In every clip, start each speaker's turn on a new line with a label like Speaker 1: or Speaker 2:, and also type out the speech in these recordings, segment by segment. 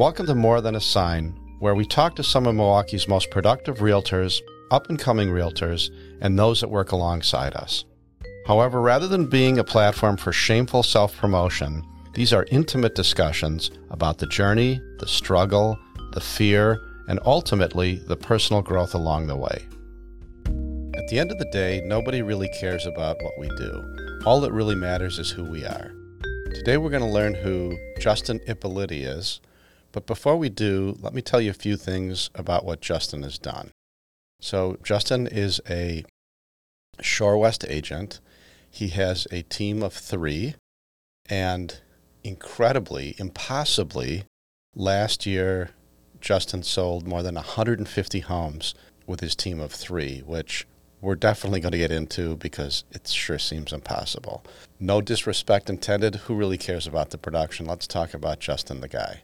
Speaker 1: Welcome to More Than a Sign, where we talk to some of Milwaukee's most productive realtors, up and coming realtors, and those that work alongside us. However, rather than being a platform for shameful self promotion, these are intimate discussions about the journey, the struggle, the fear, and ultimately the personal growth along the way. At the end of the day, nobody really cares about what we do. All that really matters is who we are. Today we're going to learn who Justin Ippoliti is, but before we do, let me tell you a few things about what Justin has done. So, Justin is a Shorewest agent. He has a team of three, and incredibly, impossibly, last year, Justin sold more than 150 homes with his team of three, which we're definitely going to get into because it sure seems impossible. No disrespect intended. Who really cares about the production? Let's talk about Justin the guy.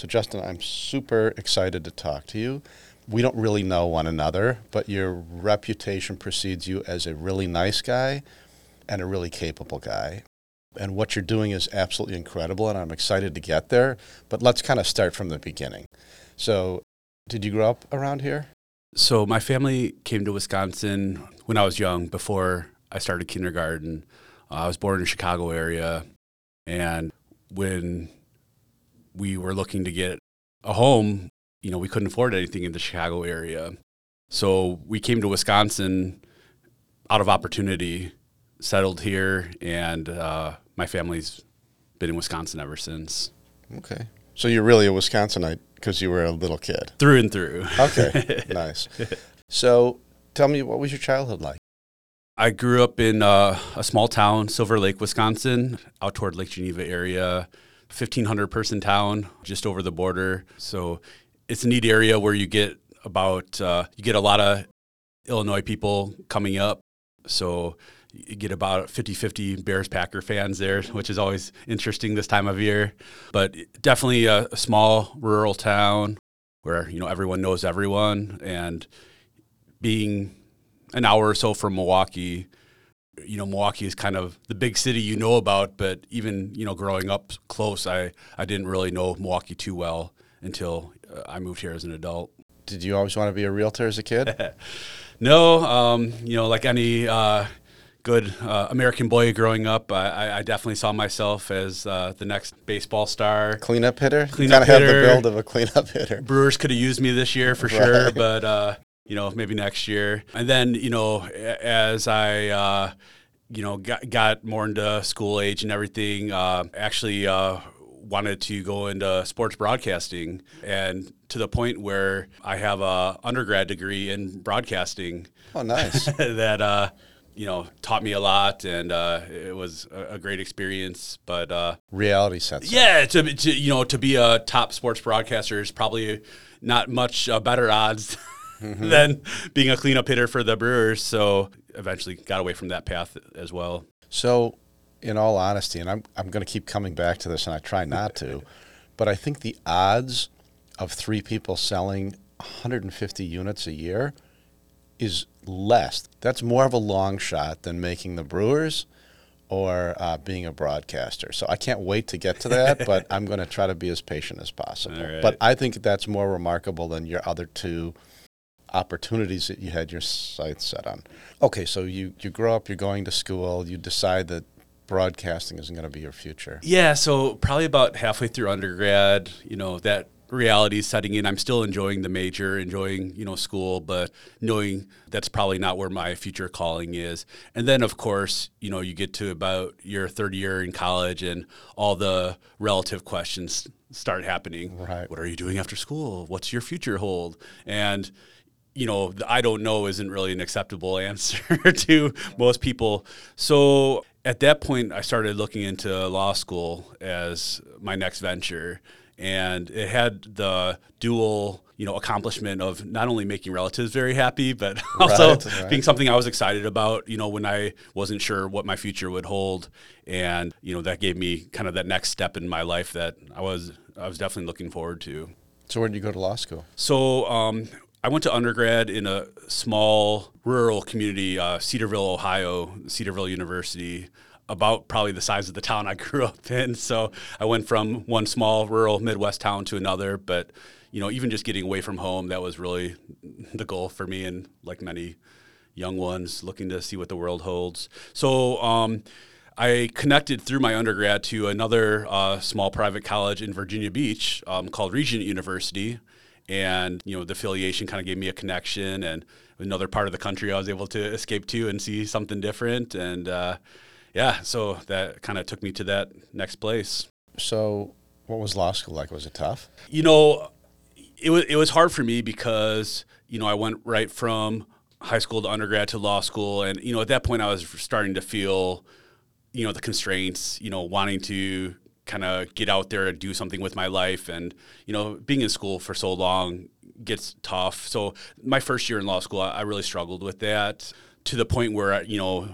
Speaker 1: So, Justin, I'm super excited to talk to you. We don't really know one another, but your reputation precedes you as a really nice guy and a really capable guy. And what you're doing is absolutely incredible, and I'm excited to get there. But let's kind of start from the beginning. So, did you grow up around here?
Speaker 2: So, my family came to Wisconsin when I was young, before I started kindergarten. Uh, I was born in the Chicago area, and when we were looking to get a home, you know, we couldn't afford anything in the Chicago area. So we came to Wisconsin out of opportunity, settled here, and uh, my family's been in Wisconsin ever since.
Speaker 1: Okay. So you're really a Wisconsinite because you were a little kid?
Speaker 2: Through and through.
Speaker 1: Okay. nice. So tell me, what was your childhood like?
Speaker 2: I grew up in uh, a small town, Silver Lake, Wisconsin, out toward Lake Geneva area. 1,500 person town just over the border. So it's a neat area where you get about, uh, you get a lot of Illinois people coming up. So you get about 50 50 Bears Packer fans there, which is always interesting this time of year. But definitely a, a small rural town where, you know, everyone knows everyone. And being an hour or so from Milwaukee, you know Milwaukee is kind of the big city you know about, but even you know growing up close, I I didn't really know Milwaukee too well until uh, I moved here as an adult.
Speaker 1: Did you always want to be a realtor as a kid?
Speaker 2: no, um, you know, like any uh, good uh, American boy growing up, I, I, definitely saw myself as uh, the next baseball star,
Speaker 1: cleanup hitter. Cleanup have the build of a cleanup hitter.
Speaker 2: Brewers could have used me this year for right. sure, but uh, you know, maybe next year. And then, you know, as I, uh, you know, got, got more into school age and everything, uh, actually uh, wanted to go into sports broadcasting and to the point where I have a undergrad degree in broadcasting.
Speaker 1: Oh, nice.
Speaker 2: that, uh, you know, taught me a lot, and uh, it was a, a, great experience. But uh,
Speaker 1: reality sets.
Speaker 2: Yeah, to, to, you know, to be a top sports broadcaster is probably not much uh, better odds mm-hmm. than being a cleanup hitter for the Brewers. So eventually got away from that path as well.
Speaker 1: So, in all honesty, and I'm, I'm going to keep coming back to this, and I try not to, but I think the odds of three people selling 150 units a year is less. That's more of a long shot than making the Brewers or uh, being a broadcaster. So I can't wait to get to that, but I'm going to try to be as patient as possible. Right. But I think that's more remarkable than your other two opportunities that you had your sights set on. Okay, so you, you grow up, you're going to school, you decide that broadcasting isn't going to be your future.
Speaker 2: Yeah, so probably about halfway through undergrad, you know, that reality is setting in. I'm still enjoying the major, enjoying, you know, school, but knowing that's probably not where my future calling is. And then of course, you know, you get to about your third year in college and all the relative questions start happening.
Speaker 1: Right.
Speaker 2: What are you doing after school? What's your future hold? And you know, I don't know isn't really an acceptable answer to most people. So at that point, I started looking into law school as my next venture. And it had the dual, you know, accomplishment of not only making relatives very happy, but also right, right. being something I was excited about, you know, when I wasn't sure what my future would hold. And, you know, that gave me kind of that next step in my life that I was I was definitely looking forward to.
Speaker 1: So where did you go to law school?
Speaker 2: So um, I went to undergrad in a small rural community, uh, Cedarville, Ohio, Cedarville University. about probably the size of the town I grew up in. So I went from one small rural Midwest town to another. But, you know, even just getting away from home, that was really the goal for me and like many young ones looking to see what the world holds. So, um, I connected through my undergrad to another uh, small private college in Virginia Beach um, called Regent University. And, you know, the affiliation kind of gave me a connection and another part of the country I was able to escape to and see something different. And, uh, yeah, so that kind of took me to that next place.
Speaker 1: So, what was law school like? Was it tough?
Speaker 2: You know, it was it was hard for me because you know I went right from high school to undergrad to law school, and you know at that point I was starting to feel, you know, the constraints. You know, wanting to kind of get out there and do something with my life, and you know, being in school for so long gets tough. So my first year in law school, I, I really struggled with that to the point where you know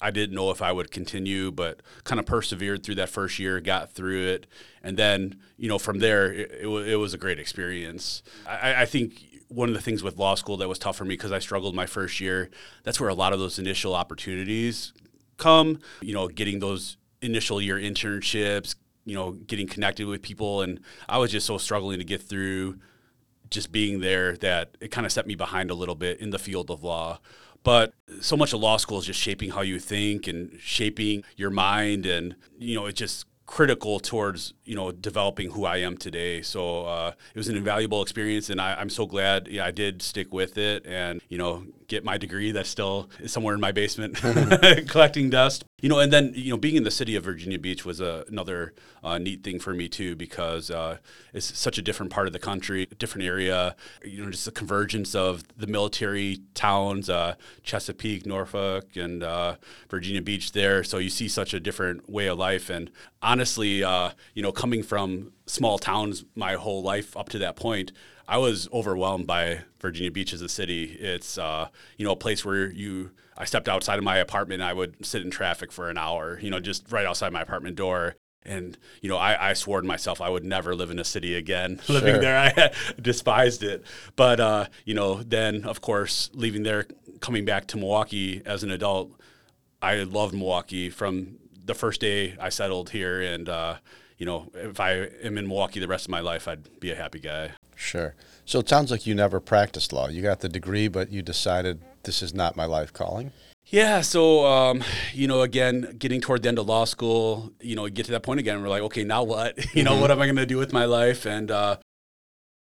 Speaker 2: I didn't know if I would continue, but kind of persevered through that first year, got through it, and then you know from there it, it, it was a great experience. I, I, think one of the things with law school that was tough for me because I struggled my first year. That's where a lot of those initial opportunities come. You know, getting those initial year internships, you know, getting connected with people, and I was just so struggling to get through just being there that it kind of set me behind a little bit in the field of law. But so much of law school is just shaping how you think and shaping your mind, and you know, it's just critical towards you know developing who I am today. So uh, it was an invaluable experience, and I, am so glad yeah, I did stick with it and you know get my degree that's still is somewhere in my basement collecting dust. You know, and then you know being in the city of Virginia Beach was a, another uh, neat thing for me too because uh, it's such a different part of the country, different area. You know, just the convergence of the military towns, uh, Chesapeake, Norfolk, and uh, Virginia Beach there. So you see such a different way of life, and honestly, uh, you know, coming from small towns my whole life up to that point, I was overwhelmed by Virginia Beach as a city. It's uh, you know a place where you I stepped outside of my apartment, I would sit in traffic for an hour, you know, just right outside my apartment door. And you know, I, I swore to myself I would never live in a city again. Sure. Living there, I despised it. But uh, you know, then of course, leaving there, coming back to Milwaukee as an adult, I loved Milwaukee from the first day I settled here, and uh, you know, if I am in Milwaukee the rest of my life, I'd be a happy guy.
Speaker 1: Sure. So it sounds like you never practiced law. You got the degree, but you decided this is not my life calling.
Speaker 2: Yeah, so um, you know, again, getting toward the end of law school, you know, get to that point again. We're like, okay, now what? You know, mm-hmm. what am I going to do with my life? And uh,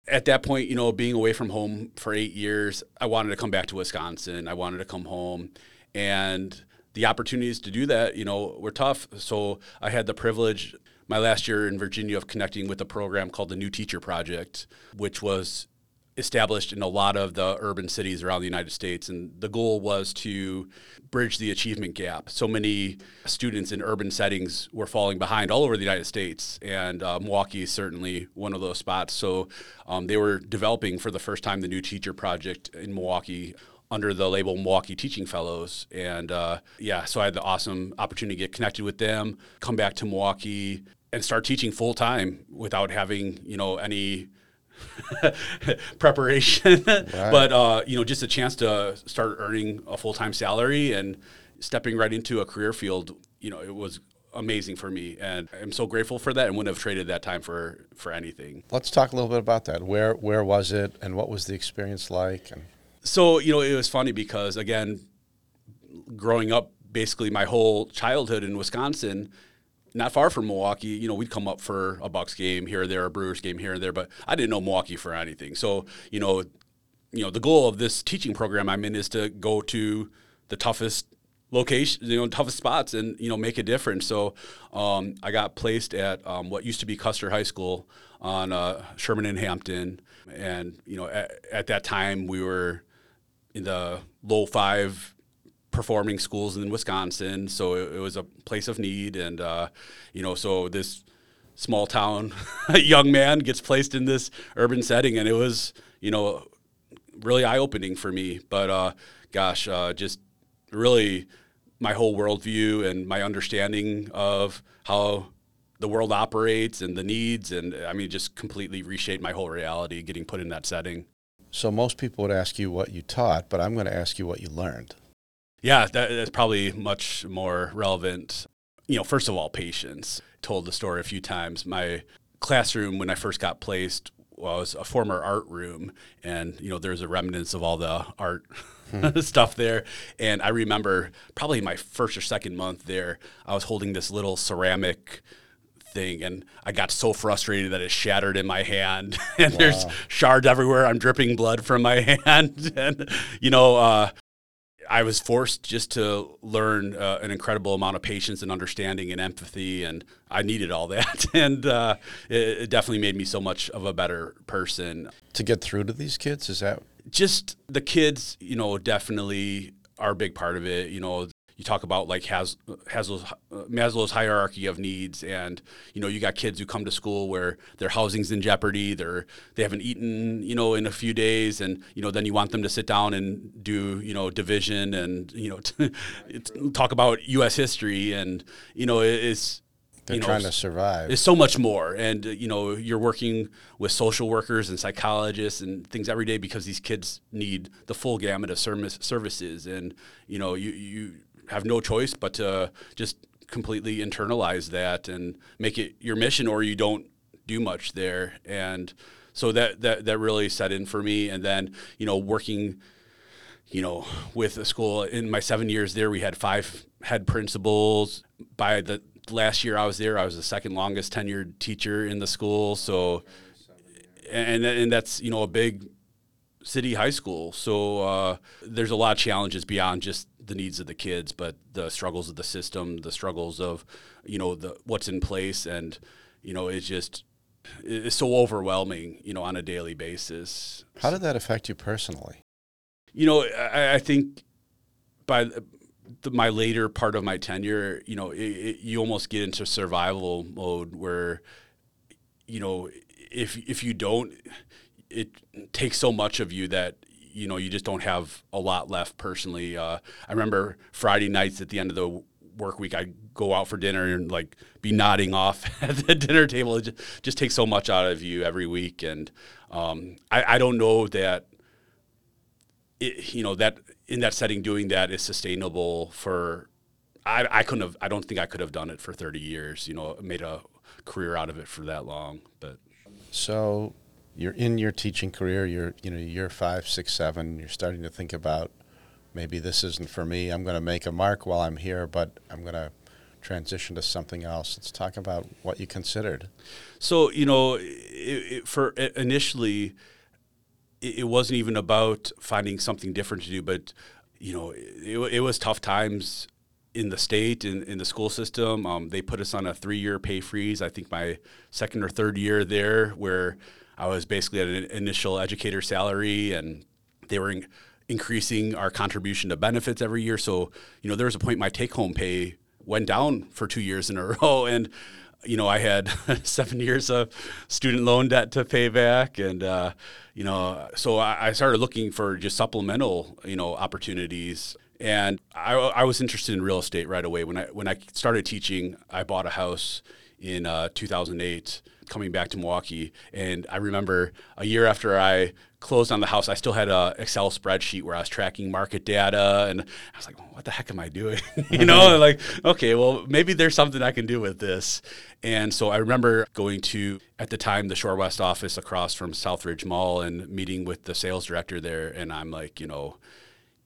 Speaker 2: at that point, you know, being away from home for eight years, I wanted to come back to Wisconsin. I wanted to come home, and the opportunities to do that, you know, were tough. So I had the privilege my last year in Virginia of connecting with a program called the New Teacher Project, which was established in a lot of the urban cities around the United States. And the goal was to bridge the achievement gap. So many students in urban settings were falling behind all over the United States. And uh, Milwaukee is certainly one of those spots. So um, they were developing for the first time the New Teacher Project in Milwaukee under the label Milwaukee Teaching Fellows. And uh, yeah, so I had the awesome opportunity to get connected with them, come back to Milwaukee, and start teaching full time without having, you know, any preparation. Right. but, uh, you know, just a chance to start earning a full time salary and stepping right into a career field, you know, it was amazing for me and I'm so grateful for that and wouldn't have traded that time for for anything.
Speaker 1: Let's talk a little bit about that. Where where was it and what was the experience like and
Speaker 2: so, you know, it was funny because, again, growing up basically my whole childhood in Wisconsin, not far from Milwaukee, you know, we'd come up for a Bucks game here or there, a Brewers game here and there, but I didn't know Milwaukee for anything. So, you know, you know, the goal of this teaching program I'm in is to go to the toughest location, you know, toughest spots and, you know, make a difference. So um, I got placed at um, what used to be Custer High School on uh, Sherman and Hampton. And, you know, at, at that time we were in the low five performing schools in Wisconsin. So it, it was a place of need, and uh, you know, so this small town young man gets placed in this urban setting, and it was you know really eye opening for me. But uh, gosh, uh, just really my whole worldview and my understanding of how the world operates and the needs and I mean just completely reshaped my whole reality getting put in that setting.
Speaker 1: So most people would ask you what you taught, but I'm going to ask you what you learned.
Speaker 2: Yeah, that, that's probably much more relevant. you know, first of all, patience. Told the story a few times. My classroom when I first got placed was a former art room, and you know, there's a remnants of all the art hmm. stuff there. And I remember probably my first or second month there, I was holding this little ceramic thing and I got so frustrated that it shattered in my hand and wow. there's shards everywhere. I'm dripping blood from my hand and you know uh, I was forced just to learn uh, an incredible amount of patience and understanding and empathy, and I needed all that. and uh, it, it, definitely made me so much of a better person.
Speaker 1: To get through to these kids, is that
Speaker 2: just the kids? You know, definitely are a big part of it. You know, you talk about like Has, Maslow's, Maslow's hierarchy of needs, and you know you got kids who come to school where their housing's in jeopardy, they're they haven't eaten you know in a few days, and you know then you want them to sit down and do you know division and you know talk about U.S. history, and you know it's
Speaker 1: they're you know, trying to survive.
Speaker 2: It's so much more, and uh, you know, you're working with social workers and psychologists and things every day because these kids need the full gamut of service, services, and you know, you you have no choice but to just completely internalize that and make it your mission or you don't do much there. And so that that that really set in for me. And then you know working you know with a school in my 7 years there we had five head principals. By the last year I was there I was the second longest tenured teacher in the school. So and and that's you know a big city high school. So uh, there's a lot of challenges beyond just the needs of the kids, but the struggles of the system, the struggles of, you know, the what's in place, and you know, it's just it's so overwhelming, you know, on a daily basis.
Speaker 1: How did that affect you personally?
Speaker 2: You know, I, I think by the, my later part of my tenure, you know, it, it, you almost get into survival mode where, you know, if if you don't, it takes so much of you that you know you just don't have a lot left personally. Uh, I remember Friday nights at the end of the work week, I'd go out for dinner and like be nodding off at the dinner table. It just, just takes so much out of you every week, and um, I, I, don't know that it, you know that in that setting doing that is sustainable for. I, I couldn't have. I don't think I could have done it for 30 years. You know, made a career out of it for that long. But
Speaker 1: so you're in your teaching career, you're you know year five, six, seven. You're starting to think about maybe this isn't for me. I'm going to make a mark while I'm here, but I'm going to transition to something else. Let's talk about what you considered.
Speaker 2: So you know, it, it, for initially, it, it, wasn't even about finding something different to do, but you know, it, was tough times in the state in, in the school system. Um, they put us on a three year pay freeze. I think my second or third year there, where I was basically at an initial educator salary, and they were in, increasing our contribution to benefits every year. So, you know, there was a point my take home pay went down for two years in a row, and you know, I had seven years of student loan debt to pay back, and uh, you know, so I, I started looking for just supplemental, you know, opportunities. And I, I was interested in real estate right away. When I when I started teaching, I bought a house in uh, 2008 coming back to Milwaukee. And I remember a year after I closed on the house, I still had a Excel spreadsheet where I was tracking market data, and I was like, well, "What the heck am I doing?" you know, like, okay, well, maybe there's something I can do with this. And so I remember going to at the time the Shorewest office across from Southridge Mall and meeting with the sales director there, and I'm like, you know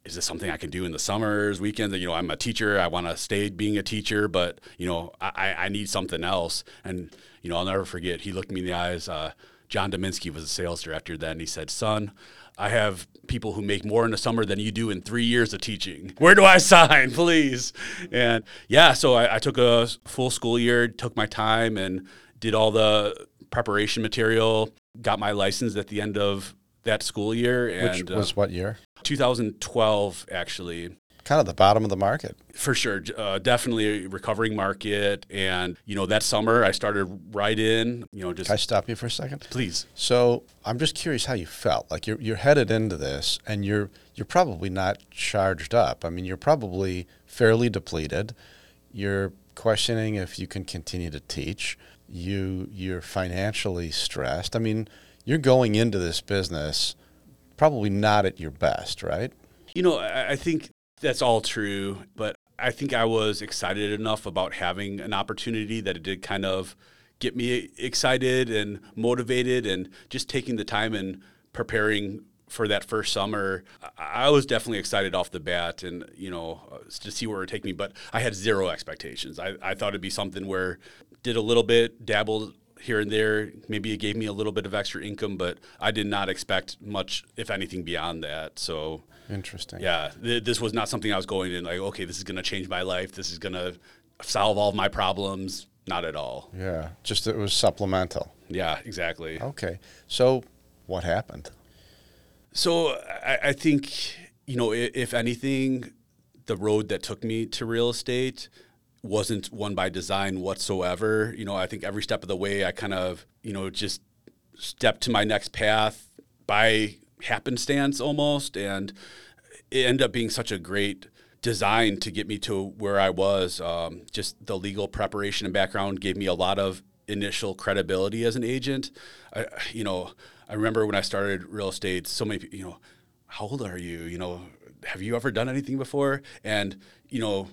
Speaker 2: is this something I can do in the summers, weekends? You know, I'm a teacher. I want to stay being a teacher, but you know, I, I need something else. And you know, I'll never forget. He looked me in the eyes. Uh, John Dominski was a sales director then. He said, "Son, I have people who make more in the summer than you do in three years of teaching. Where do I sign, please?" And yeah, so I, I took a full school year, took my time, and did all the preparation material. Got my license at the end of that school year.
Speaker 1: And, Which was uh, what year?
Speaker 2: 2012, actually.
Speaker 1: Kind of the bottom of the market.
Speaker 2: For sure. Uh, definitely a recovering market. And, you know, that summer I started right in, you know, just.
Speaker 1: Can I stop you for a second?
Speaker 2: Please.
Speaker 1: So I'm just curious how you felt. Like you're, you're headed into this and you're, you're probably not charged up. I mean, you're probably fairly depleted. You're questioning if you can continue to teach. You, you're financially stressed. I mean, you're going into this business probably not at your best, right?
Speaker 2: You know, I think that's all true, but I think I was excited enough about having an opportunity that it did kind of get me excited and motivated and just taking the time and preparing for that first summer, I was definitely excited off the bat and, you know, to see where it would take me. But I had zero expectations. I, I thought it'd be something where did a little bit, dabbled here and there. Maybe it gave me a little bit of extra income, but I did not expect much, if anything, beyond that. So
Speaker 1: interesting.
Speaker 2: Yeah, th- this was not something I was going in like, okay, this is going to change my life. This is going to solve all of my problems. Not at all.
Speaker 1: Yeah, just it was supplemental.
Speaker 2: Yeah, exactly.
Speaker 1: Okay, so what happened?
Speaker 2: So I, I think you know, if, if anything, the road that took me to real estate wasn't one by design whatsoever. You know, I think every step of the way, I kind of you know just stepped to my next path by happenstance almost, and it ended up being such a great design to get me to where I was. Um, just the legal preparation and background gave me a lot of initial credibility as an agent. I, you know, I remember when I started real estate, so many, you know, how old are you? You know, have you ever done anything before? And, you know,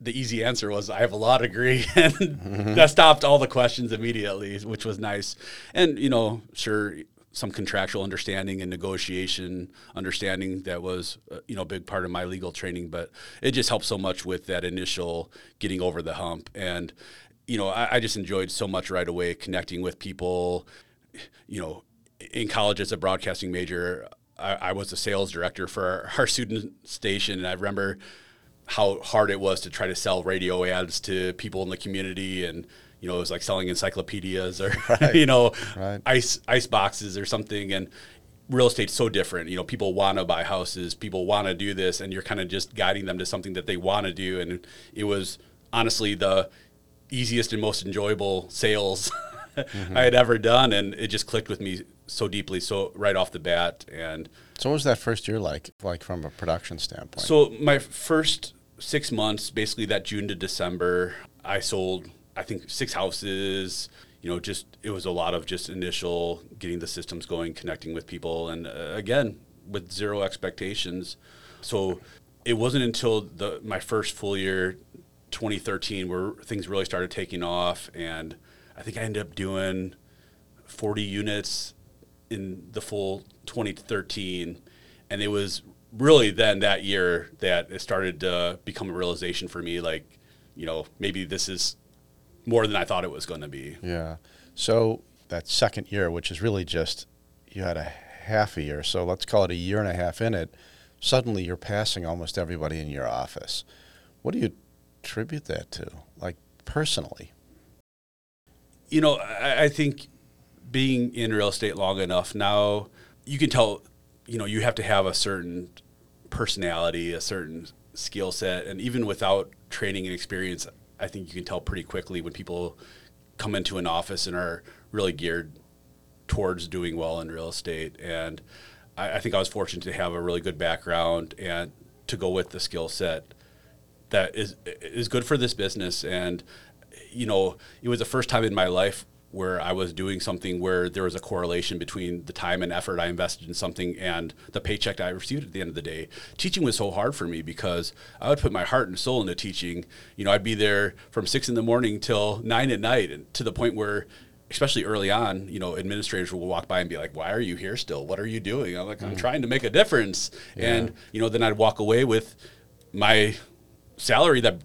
Speaker 2: the easy answer was I have a law degree, and mm-hmm. that stopped all the questions immediately, which was nice. And you know, sure, some contractual understanding and negotiation understanding that was uh, you know a big part of my legal training, but it just helped so much with that initial getting over the hump. And you know, I, I just enjoyed so much right away connecting with people. You know, in college as a broadcasting major, I, I was a sales director for our, our, student station, and I remember how hard it was to try to sell radio ads to people in the community, and you know it was like selling encyclopedias or right. you know right. ice ice boxes or something, and real estate's so different. You know, people want to buy houses, people want to do this, and you're kind of just guiding them to something that they want to do, and it was honestly the easiest and most enjoyable sales mm-hmm. I had ever done, and it just clicked with me so deeply, so right off the bat. And
Speaker 1: so, what was that first year like, like from a production standpoint?
Speaker 2: So, my first six months, basically that June to December, I sold, I think, six houses. You know, just it was a lot of just initial getting the systems going, connecting with people, and uh, again with zero expectations. So it wasn't until the my first full year, 2013, where things really started taking off, and I think I ended up doing 40 units in the full 2013, and it was really then that year that it started to become a realization for me, like, you know, maybe this is more than I thought it was going to be.
Speaker 1: Yeah. So that second year, which is really just you had a half a year, so let's call it a year and a half in it. Suddenly, you're passing almost everybody in your office. What do you attribute that to, like personally?
Speaker 2: You know, I, I think being in real estate long enough now, you can tell, you know, you have to have a certain personality, a certain skill set, and even without training and experience, I think you can tell pretty quickly when people come into an office and are really geared towards doing well in real estate. And I, I think I was fortunate to have a really good background and to go with the skill set that is is good for this business. And you know, it was the first time in my life where I was doing something where there was a correlation between the time and effort I invested in something and the paycheck I received at the end of the day. Teaching was so hard for me because I would put my heart and soul into teaching. You know, I'd be there from six in the morning till nine at night, and to the point where especially early on, you know, administrators will walk by and be like, "Why are you here still? What are you doing?" I'm like, "I'm mm. trying to make a difference." Yeah. And you know, then I'd walk away with my salary that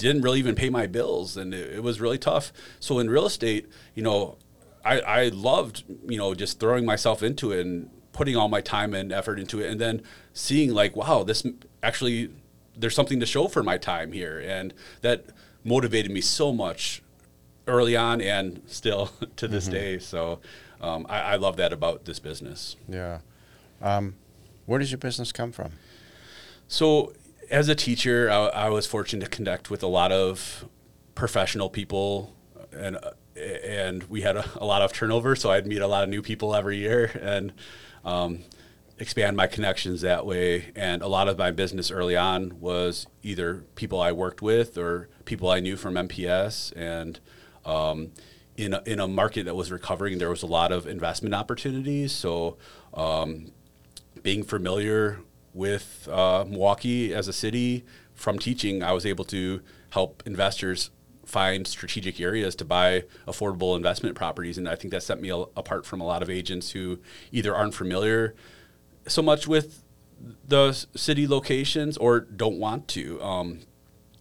Speaker 2: didn't really even pay my bills, and it, it was really tough. So in real estate, you know, I, I loved you know just throwing myself into it and putting all my time and effort into it, and then seeing like, wow, this actually there's something to show for my time here, and that motivated me so much early on and still to this mm-hmm. day. So um, I, I, love that about this business.
Speaker 1: Yeah. Um, where does your business come from?
Speaker 2: So as a teacher, I, I, was fortunate to connect with a lot of professional people, and and we had a, a, lot of turnover. So I'd meet a lot of new people every year, and um, expand my connections that way. And a lot of my business early on was either people I worked with or people I knew from MPS, and um, in a, in a market that was recovering, there was a lot of investment opportunities. So um, being familiar with uh, Milwaukee as a city from teaching, I was able to help investors find strategic areas to buy affordable investment properties. And I think that set me apart from a lot of agents who either aren't familiar so much with the city locations or don't want to. Um,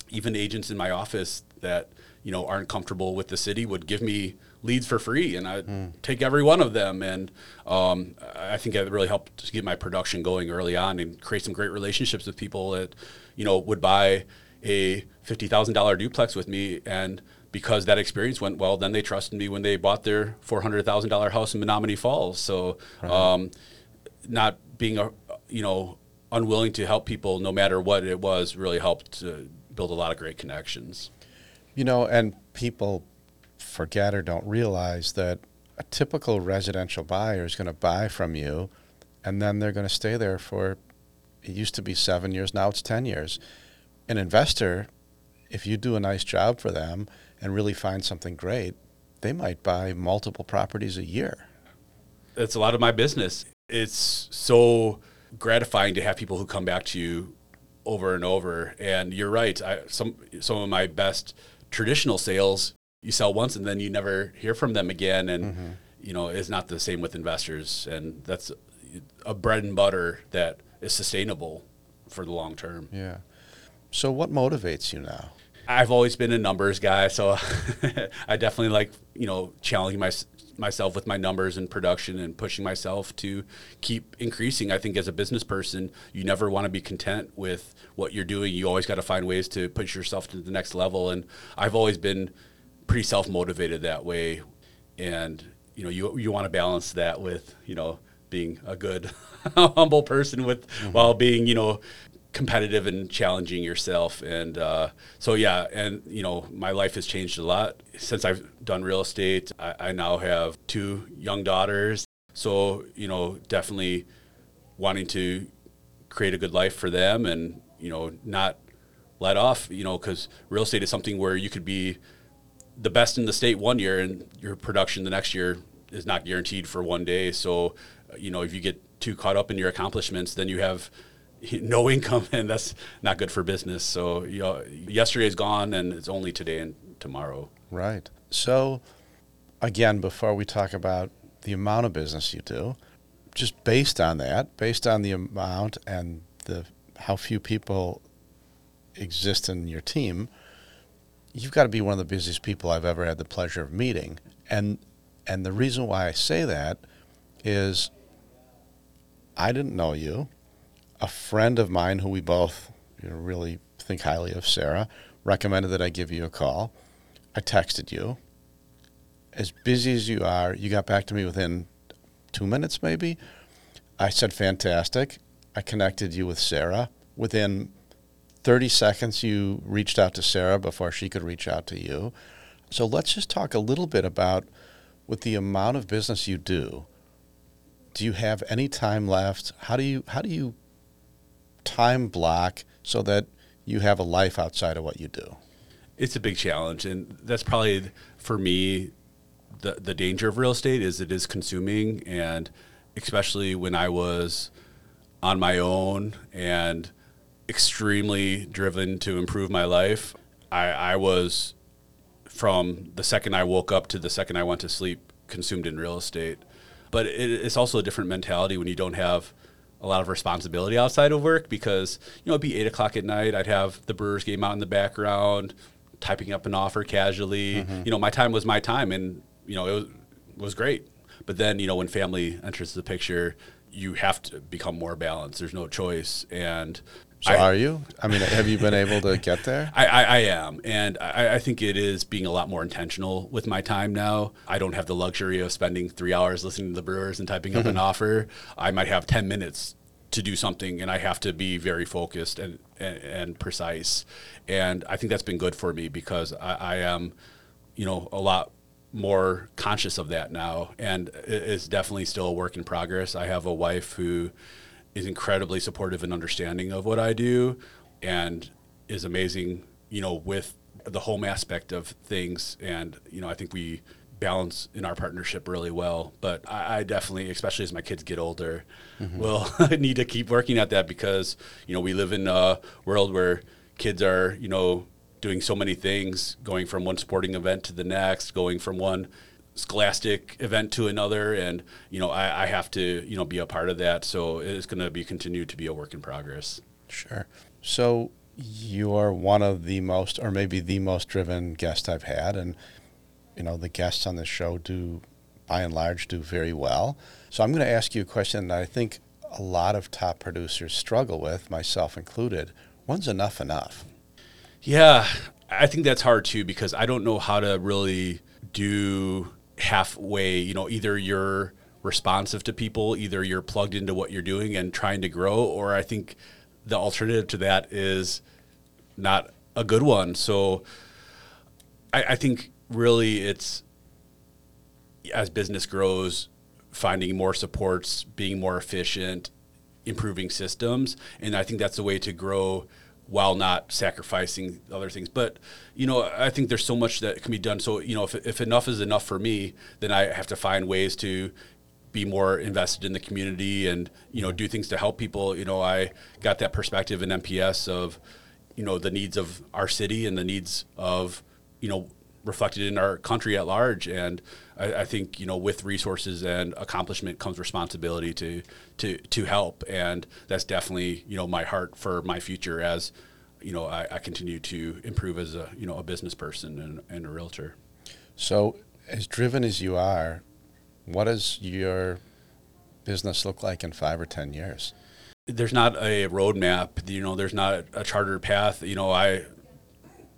Speaker 2: even agents in my office that you know aren't comfortable with the city would give me leads for free, and I mm. take every one of them. And um, I think that really helped to get my production going early on and create some great relationships with people that you know would buy a fifty thousand dollar duplex with me and because that experience went well, then they trusted me when they bought their four hundred thousand dollar house in Menomonee Falls. So, right. um, not being a you know unwilling to help people, no matter what it was, really helped to build a lot of great connections.
Speaker 1: You know, and people forget or don't realize that a typical residential buyer is going to buy from you, and then they're going to stay there for. It used to be seven years, now it's ten years. An investor, if you do a nice job for them and really find something great, they might buy multiple properties a year.
Speaker 2: That's a lot of my business. It's so gratifying to have people who come back to you over and over. And you're right. I, some some of my best traditional sales you sell once and then you never hear from them again. And mm-hmm. you know it's not the same with investors. And that's a bread and butter that is sustainable for the long term.
Speaker 1: Yeah. So what motivates you now?
Speaker 2: I've always been a numbers guy, so I definitely like you know challenging my, myself with my numbers and production and pushing myself to keep increasing. I think as a business person, you never want to be content with what you're doing. You always got to find ways to push yourself to the next level. And I've always been pretty self motivated that way, and you know you you want to balance that with you know being a good humble person with mm-hmm. while being you know competitive and challenging yourself. And uh, so, yeah, and you know, my life has changed a lot since I've done real estate. I, I, now have two young daughters. So, you know, definitely wanting to create a good life for them and, you know, not let off, you know, because real estate is something where you could be the best in the state one year and your production the next year is not guaranteed for one day. So, uh, you know, if you get too caught up in your accomplishments, then you have no income, and that's not good for business. So you know, yesterday is gone, and it's only today and tomorrow.
Speaker 1: Right. So, again, before we talk about the amount of business you do, just based on that, based on the amount and the how few people exist in your team, you've got to be one of the busiest people I've ever had the pleasure of meeting. And and the reason why I say that is I didn't know you a friend of mine who we both you know, really think highly of, Sarah, recommended that I give you a call. I texted you. As busy as you are, you got back to me within two minutes, maybe. I said, fantastic. I connected you with Sarah. Within 30 seconds, you reached out to Sarah before she could reach out to you. So let's just talk a little bit about with the amount of business you do. Do you have any time left? How do you how do you time block so that you have a life outside of what you do?
Speaker 2: It's a big challenge, and that's probably for me the the danger of real estate is it is consuming, and especially when I was on my own and extremely driven to improve my life. I, I was from the second I woke up to the second I went to sleep consumed in real estate. But it, it's also a different mentality when you don't have a lot of responsibility outside of work because you know it'd be eight o'clock at night. I'd have the Brewers game out in the background, typing up an offer casually. Mm-hmm. You know, my time was my time, and you know it was, was great. But then you know when family enters the picture, you have to become more balanced. There's no choice, and
Speaker 1: so I, are you? I mean, have you been able to get there?
Speaker 2: I, I, I am, and I, I, think it is being a lot more intentional with my time now. I don't have the luxury of spending three hours listening to the Brewers and typing up an mm-hmm. offer. I might have ten minutes to do something, and I have to be very focused and and, and precise. And I think that's been good for me because I, I am, you know, a lot more conscious of that now, and it's definitely still a work in progress. I have a wife who is incredibly supportive and understanding of what I do and is amazing, you know, with the home aspect of things. And, you know, I think we balance in our partnership really well. But I, I definitely, especially as my kids get older, mm-hmm. will need to keep working at that because, you know, we live in a world where kids are, you know, doing so many things, going from one sporting event to the next, going from one scholastic event to another, and you know, I, I have to, you know, be a part of that. So it's going to be continued to be a work in progress.
Speaker 1: Sure. So you are one of the most, or maybe the most driven guest I've had, and you know, the guests on the show do, by and large, do very well. So I'm going to ask you a question that I think a lot of top producers struggle with, myself included. When's enough enough?
Speaker 2: Yeah, I think that's hard too because I don't know how to really do halfway. You know, either you're responsive to people, either you're plugged into what you're doing and trying to grow, or I think the alternative to that is not a good one. So I, I think really it's as business grows, finding more supports, being more efficient, improving systems, and I think that's the way to grow while not sacrificing other things. But you know, I think there's so much that can be done. So you know, if, if enough is enough for me, then I have to find ways to be more invested in the community and you know do things to help people. You know, I got that perspective in MPS of you know the needs of our city and the needs of you know reflected in our country at large. And I, I, think you know with resources and accomplishment comes responsibility to to to help. And that's definitely you know my heart for my future as you know I, I continue to improve as a you know a business person and, and a realtor.
Speaker 1: So as driven as you are what does your business look like in five or ten years?
Speaker 2: There's not a roadmap you know there's not a chartered path. You know i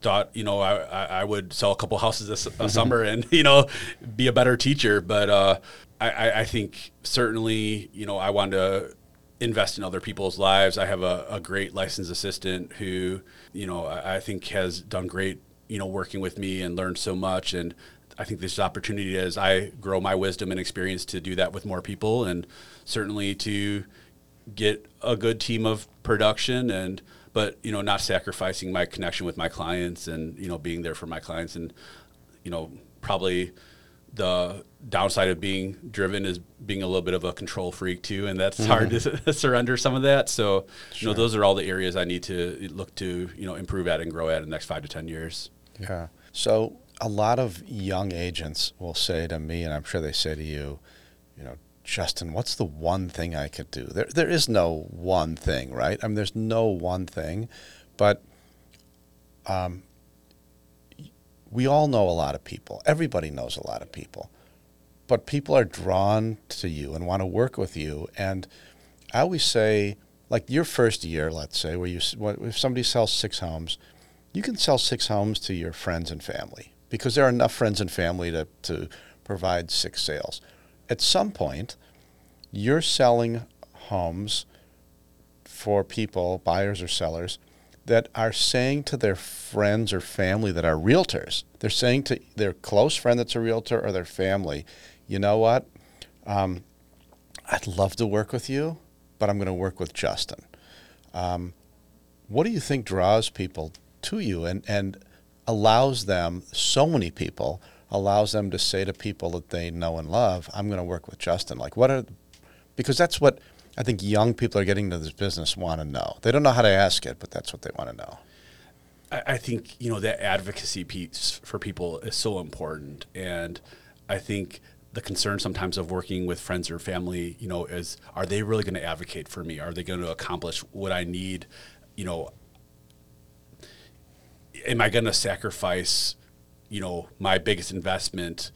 Speaker 2: thought you know I, I would sell a couple houses this mm-hmm. summer and you know be a better teacher. But uh, I, I think certainly you know I wanted to invest in other people's lives. I have a, a great licensed assistant who you know I, I, think has done great you know working with me and learned so much. And I think this opportunity as I grow my wisdom and experience to do that with more people and certainly to get a good team of production and but you know not sacrificing my connection with my clients and you know being there for my clients and you know probably the downside of being driven is being a little bit of a control freak too and that's mm-hmm. hard to surrender some of that so sure. you know those are all the areas i need to look to you know improve at and grow at in the next five to ten years
Speaker 1: yeah so a lot of young agents will say to me and i'm sure they say to you you know Justin, what's the one thing I could do? There, there is no one thing, right? I mean, there's no one thing, but um, we all know a lot of people. Everybody knows a lot of people, but people are drawn to you and want to work with you. And I always say, like your first year, let's say, where you if somebody sells six homes, you can sell six homes to your friends and family because there are enough friends and family to to provide six sales at some point, you're selling homes for people, buyers or sellers, that are saying to their friends or family that are realtors, they're saying to their close friend that's a realtor or their family, you know what? Um, I'd love to work with you, but I'm going to work with Justin. Um, what do you think draws people to you and, and allows them, so many people, allows them to say to people that they know and love, I'm going to work with Justin. Like, what are, because that's what I think young people are getting into this business want to know. They don't know how to ask it, but that's what they want to know.
Speaker 2: I, think, you know, that advocacy piece for people is so important. And I think the concern sometimes of working with friends or family, you know, is are they really going to advocate for me? Are they going to accomplish what I need? You know, am I going to sacrifice you know my biggest investment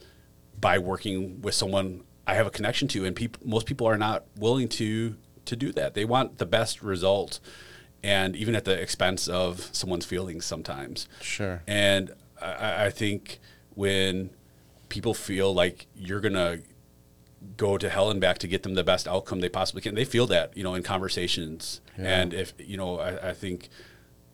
Speaker 2: by working with someone I have a connection to, and people most people are not willing to to do that. They want the best result, and even at the expense of someone's feelings sometimes.
Speaker 1: Sure.
Speaker 2: And I, I think when people feel like you're gonna go to hell and back to get them the best outcome they possibly can, they feel that you know in conversations. Yeah. And if you know, I, I think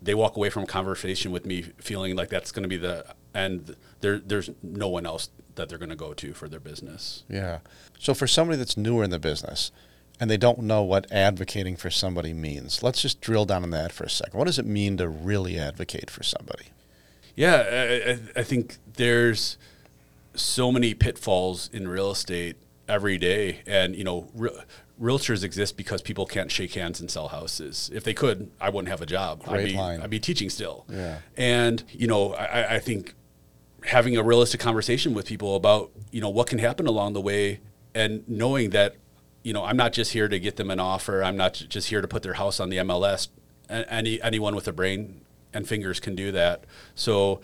Speaker 2: they walk away from a conversation with me feeling like that's going to be the and there there's no one else that they're going to go to for their business.
Speaker 1: Yeah. So for somebody that's newer in the business and they don't know what advocating for somebody means, let's just drill down on that for a second. What does it mean to really advocate for somebody?
Speaker 2: Yeah, I, I think there's so many pitfalls in real estate. every day. And, you know, re- realtors exist because people can't shake hands and sell houses. If they could, I wouldn't have a job.
Speaker 1: Great
Speaker 2: I'd be,
Speaker 1: line.
Speaker 2: I'd be teaching still.
Speaker 1: Yeah.
Speaker 2: And, you know, I, I think having a realistic conversation with people about, you know, what can happen along the way and knowing that, you know, I'm not just here to get them an offer. I'm not just here to put their house on the MLS. Any, anyone with a brain and fingers can do that. So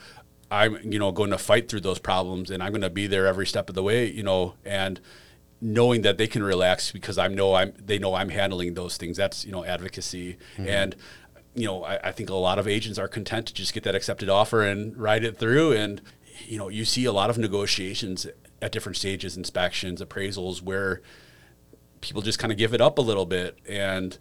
Speaker 2: I'm, you know, going to fight through those problems and I'm going to be there every step of the way, you know, and knowing that they can relax because I know I'm, they know I'm handling those things. That's, you know, advocacy. Mm-hmm. And, you know, I, I think a lot of agents are content to just get that accepted offer and ride it through. And, you know, you see a lot of negotiations at different stages, inspections, appraisals, where people just kind of give it up a little bit. And,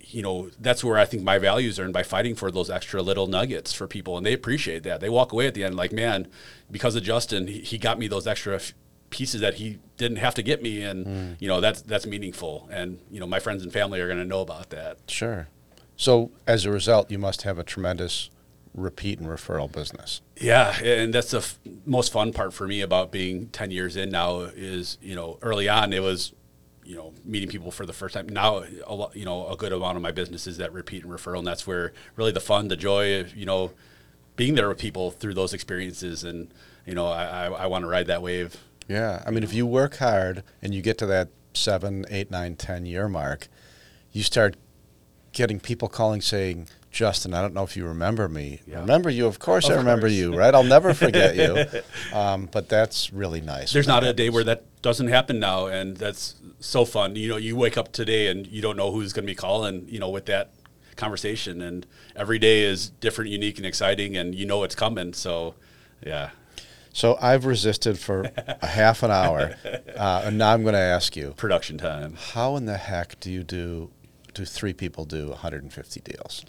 Speaker 2: you know, that's where I think my values earned by fighting for those extra little nuggets for people. And they appreciate that. They walk away at the end like, man, because of Justin, he, he got me those extra f- pieces that he didn't have to get me. And, hmm. you know, that's, that's meaningful. And, you know, my friends and family are going to know about that.
Speaker 1: Sure. So as a result, you must have a tremendous repeat and referral business.
Speaker 2: Yeah, and that's the f- most fun part for me about being 10 years in now is, you know, early on it was, you know, meeting people for the first time. Now, a lot, you know, a good amount of my business is that repeat and referral, and that's where really the fun, the joy of, you know, being there with people through those experiences. And, you know, I, I, I want to ride that wave.
Speaker 1: Yeah. I mean, if you work hard and you get to that seven, eight, nine, ten year mark, you start getting people calling saying, Justin, I don't know if you remember me.
Speaker 2: Yeah.
Speaker 1: Remember you? Of course I remember
Speaker 2: course.
Speaker 1: you, right? I'll never forget you. Um, but that's really nice.
Speaker 2: There's not a day where that doesn't happen now, and that's so fun. You know, you wake up today and you don't know who's going to be calling. You know, with that conversation, and every day is different, unique, and exciting, and you know it's coming. So, yeah,
Speaker 1: So I've resisted for a half an hour, uh, and now I'm going to ask you:
Speaker 2: production time.
Speaker 1: How in the heck do you do? Do three people do 150 deals?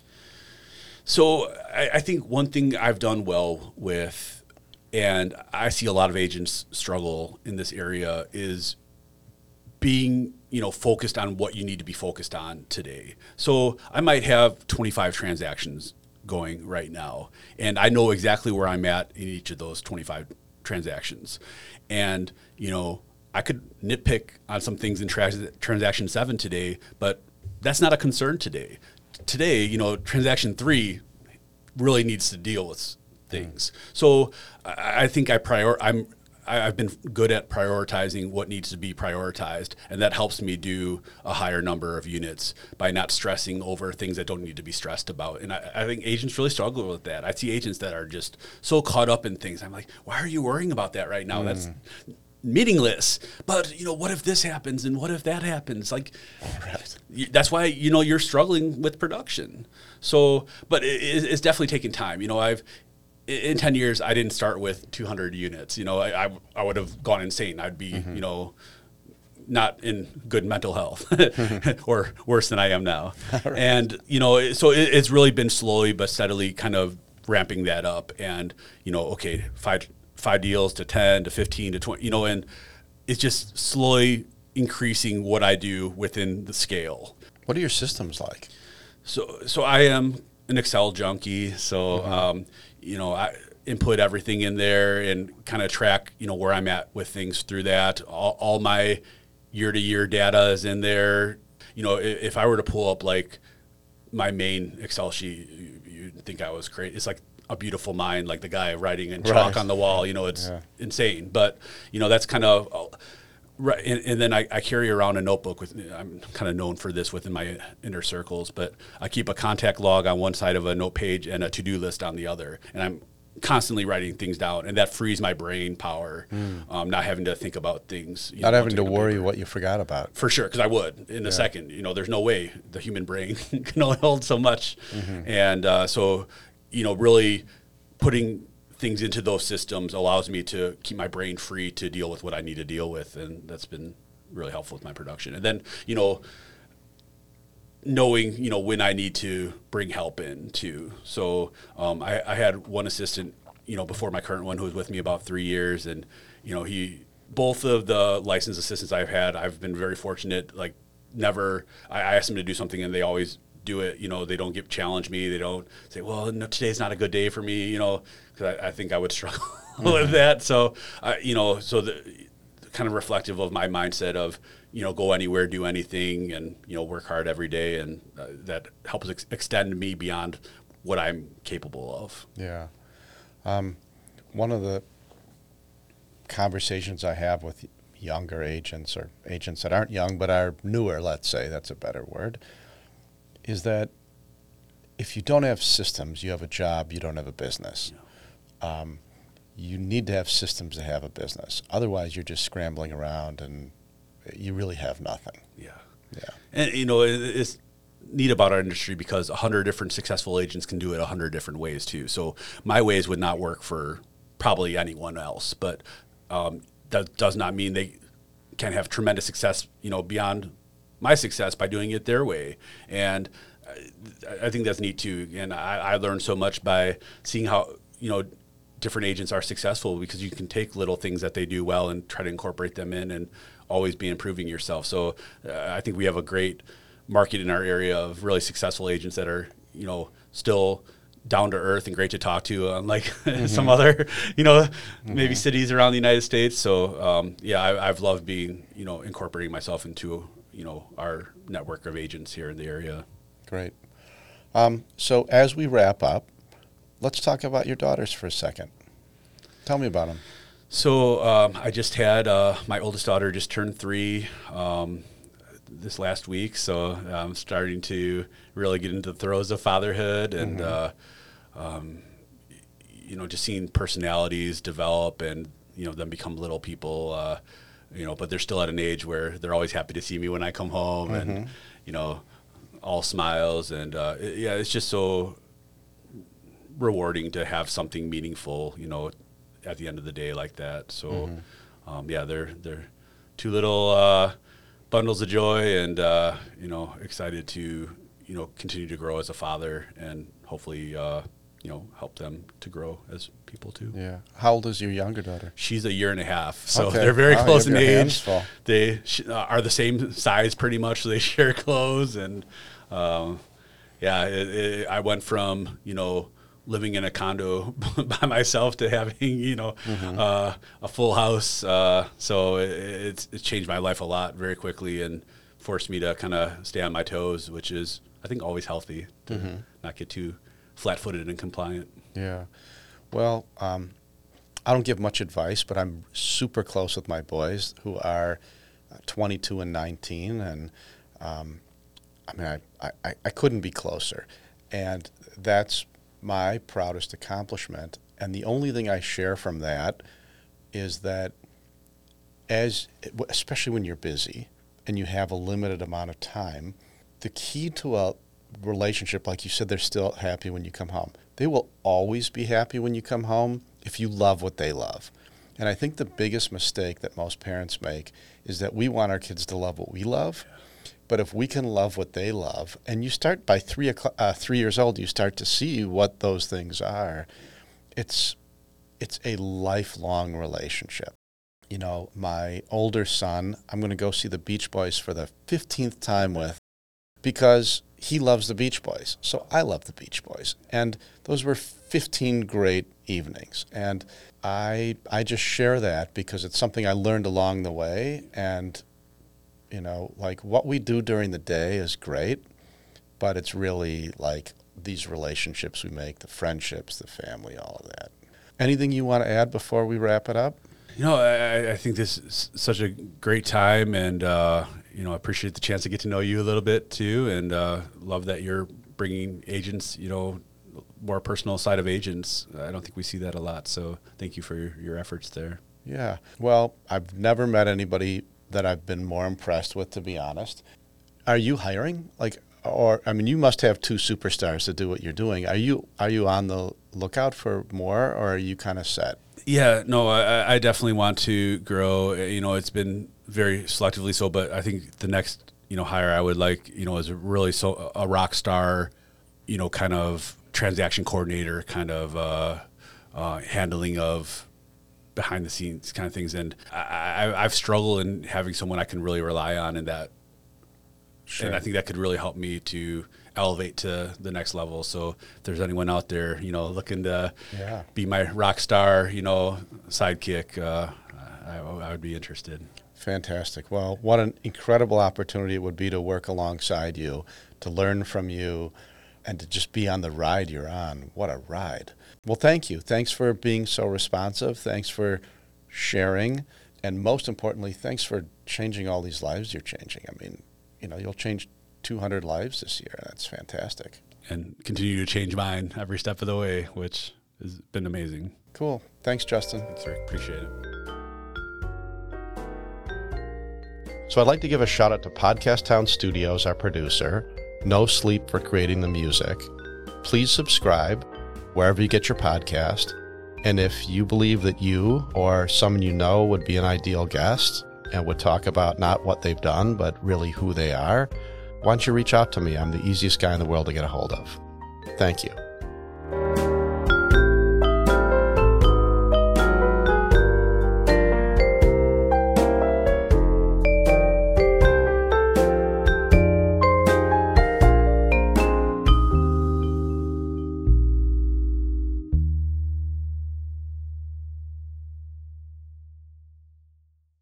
Speaker 2: So I, I think one thing I've done well with, and I see a lot of agents struggle in this area, is being you know focused on what you need to be focused on today. So I might have 25 transactions going right now, and I know exactly where I'm at in each of those 25 transactions, and you know I could nitpick on some things in trans- transaction seven today, but that's not a concern today. Today, you know, transaction three really needs to deal with things. So I, think I prior I'm I, I've been good at prioritizing what needs to be prioritized, and that helps me do a higher number of units by not stressing over things that don't need to be stressed about. And I, I think agents really struggle with that. I see agents that are just so caught up in things. I'm like, why are you worrying about that right now? That's mm. Meaningless. But you know, what if this happens and what if that happens? Like, y- that's why you know you're struggling with production. So, but it, it- it's definitely taking time. You know, I've in ten years I didn't start with 200 units. You know, I I, I would have gone insane. I'd be mm-hmm. you know not in good mental health or worse than I am now. And, you know, so it, it's really been slowly but steadily kind of ramping that up and, you know, okay, five, five deals to 10 to 15 to 20, you know, and it's just slowly increasing what I do within the scale.
Speaker 1: What are your systems like?
Speaker 2: So, so I am an Excel junkie. So, um, you know, I input everything in there and kind of track, you know, where I'm at with things through that. All, all my year to year data is in there. You know, if, if I were to pull up like my main Excel sheet, you, you'd think I was crazy. It's like a beautiful mind, like the guy writing in chalk
Speaker 1: Right.
Speaker 2: on the wall. You know, it's
Speaker 1: Yeah.
Speaker 2: insane. But you know, that's kind of uh, right. And, and then I, I carry around a notebook with. I'm kind of known for this within my inner circles, but I keep a contact log on one side of a note page and a to do list on the other, and I'm constantly writing things down, and that frees my brain power, um, not having to think about things. you.
Speaker 1: Not
Speaker 2: know,
Speaker 1: having to worry
Speaker 2: paper.
Speaker 1: what you forgot about.
Speaker 2: For sure, because I would in a second. You know, there's no way the human brain can only hold so much, and uh, so you know, really putting things into those systems allows me to keep my brain free to deal with what I need to deal with, and that's been really helpful with my production. And then you know, knowing you know when I need to bring help in too. So um, I, I had one assistant, you know, before my current one who was with me about three years, and you know he both of the licensed assistants I've had, I've been very fortunate. Like never, I, I ask them to do something and they always do it. You know, they don't get challenge me. They don't say, well, no, today's not a good day for me. You know, because I, I think I would struggle with that. So I, you know, so the kind of reflective of my mindset of you know go anywhere, do anything, and you know work hard every day, and uh, that helps ex- extend me beyond what I'm capable of.
Speaker 1: Yeah. Um, one of the conversations I have with younger agents or agents that aren't young but are newer, let's say, that's a better word, is that if you don't have systems, you have a job, you don't have a business. Um, you need to have systems to have a business. Otherwise, you're just scrambling around and you really have nothing.
Speaker 2: Yeah.
Speaker 1: Yeah.
Speaker 2: And you know, it's neat about our industry because a hundred different successful agents can do it a hundred different ways too. So my ways would not work for probably anyone else, but um, that does not mean they can have tremendous success. You know, beyond my success by doing it their way, and I- I think that's neat too. And I, I learned so much by seeing how you know different agents are successful because you can take little things that they do well and try to incorporate them in and always be improving yourself. So uh, I think we have a great market in our area of really successful agents that are you know still down to earth and great to talk to unlike some other you know maybe cities around the united states so um, yeah I, i've loved being you know incorporating myself into you know our network of agents here in the area
Speaker 1: Great. Um, so as we wrap up, let's talk about your daughters for a second. Tell me about them.
Speaker 2: So um, I just had uh, my oldest daughter just turned three um, this last week, so I'm starting to really get into the throes of fatherhood, and uh, um, you know, just seeing personalities develop and you know them become little people. Uh, you know, but they're still at an age where they're always happy to see me when I come home, and you know, all smiles, and uh, it- yeah, it's just so rewarding to have something meaningful, you know, at the end of the day like that. So, um, yeah, they're they're two little uh, bundles of joy, and uh, you know, excited to you know continue to grow as a father, and hopefully, uh, you know, help them to grow as people too.
Speaker 1: Yeah. How old is your younger daughter?
Speaker 2: She's a year and a half, so
Speaker 1: Okay.
Speaker 2: they're very
Speaker 1: Wow,
Speaker 2: close in age. They sh- uh, are the same size pretty much, so they share clothes. And um, yeah, it, it, I went from you know living in a condo by myself to having you know
Speaker 1: Mm-hmm.
Speaker 2: uh, a full house. Uh, so it, it's it's changed my life a lot very quickly and forced me to kind of stay on my toes, which is I think always healthy to
Speaker 1: Mm-hmm.
Speaker 2: not get too flat-footed and compliant.
Speaker 1: Yeah. Well, um, I don't give much advice, but I'm super close with my boys who are uh, 22 and 19. And um, I mean, I, I, I couldn't be closer. And that's my proudest accomplishment. And the only thing I share from that is that as especially when you're busy and you have a limited amount of time, the key to a relationship, like you said, they're still happy when you come home. They will always be happy when you come home if you love what they love. And I think the biggest mistake that most parents make is that we want our kids to love what we love. But if we can love what they love, and you start by three, uh, three years old, you start to see what those things are. It's, it's a lifelong relationship you know, my older son, I'm going to go see the Beach Boys for the 15th time with because he loves the Beach Boys. So I love the Beach Boys. And those were 15 great evenings. And I I just share that because it's something I learned along the way and you know, like what we do during the day is great, but it's really like these relationships we make, the friendships, the family, all of that. Anything you want to add before we wrap it up?
Speaker 2: You know, I, I think this is such a great time, and uh, you know, I appreciate the chance to get to know you a little bit too, and uh, love that you're bringing agents, you know, more personal side of agents. I don't think we see that a lot, so thank you for your, your efforts there.
Speaker 1: Yeah. Well, I've never met anybody that I've been more impressed with, to be honest. Are you hiring? Like, or I mean, you must have two superstars to do what you're doing. Are you are you on the lookout for more, or are you kind of set?
Speaker 2: Yeah, no, I, I definitely want to grow. You know, it's been very selectively so, but I think the next you know hire I would like you know is really so a rock star, you know, kind of transaction coordinator, kind of uh, uh, handling of behind the scenes kind of things. And I, I, I've struggled in having someone I can really rely on in that
Speaker 1: Sure.
Speaker 2: and I think that could really help me to elevate to the next level. So if there's anyone out there, you know, looking to
Speaker 1: Yeah.
Speaker 2: be my rock star, you know, sidekick, uh, I, I would be interested.
Speaker 1: Fantastic. Well, what an incredible opportunity it would be to work alongside you, to learn from you, and to just be on the ride you're on. What a ride. Well, thank you. Thanks for being so responsive. Thanks for sharing. And most importantly, thanks for changing all these lives you're changing. I mean, you know, you'll change 200 lives this year. That's fantastic.
Speaker 2: And continue to change mine every step of the way, which has been amazing.
Speaker 1: Cool. Thanks, Justin.
Speaker 2: Thanks, Rick. Appreciate it.
Speaker 1: So I'd like to give a shout out to Podcast Town Studios, our producer, No Sleep for creating the music. Please subscribe wherever you get your podcast. And if you believe that you or someone you know would be an ideal guest and would talk about not what they've done, but really who they are, why don't you reach out to me? I'm the easiest guy in the world to get a hold of. Thank you.